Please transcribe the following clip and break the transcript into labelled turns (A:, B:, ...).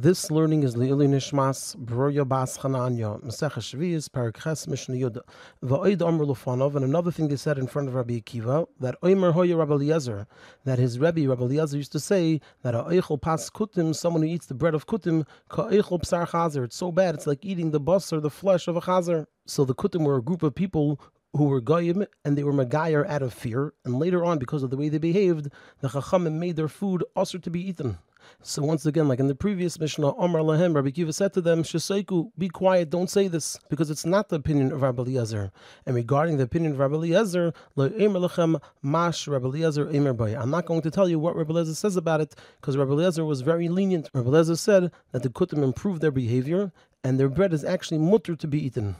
A: This learning is Le'ili Nishmas Broya Bas Chananya Masech Shvius Parakhes Mishnah Yud Va'id Amr Lufanov and another thing they said in front of Rabbi Akiva that Omer Hoya Rabbi Eliezer that his Rebbe Rabbi Eliezer used to say that a Eichel Pas Kutim someone who eats the bread of Kutim Ka Eichel Psar Chazer. It's so bad it's like eating the bus or the flesh of a Chazer. So the Kutim were a group of people who were goyim and they were magayer out of fear, and later on, because of the way they behaved, the chachamim made their food also to be eaten. So once again, like in the previous Mishnah, Omar Lahem, Rabbi Kiva said to them, Shesaiku, be quiet, don't say this, because it's not the opinion of Rabbi Eliezer. And regarding the opinion of Rabbi Eliezer, mash Rabbi Eliezer I'm not going to tell you what Rabbi Eliezer says about it, because Rabbi Eliezer was very lenient. Rabbi Eliezer said that the Kutim improved their behavior, and their bread is actually mutter to be eaten.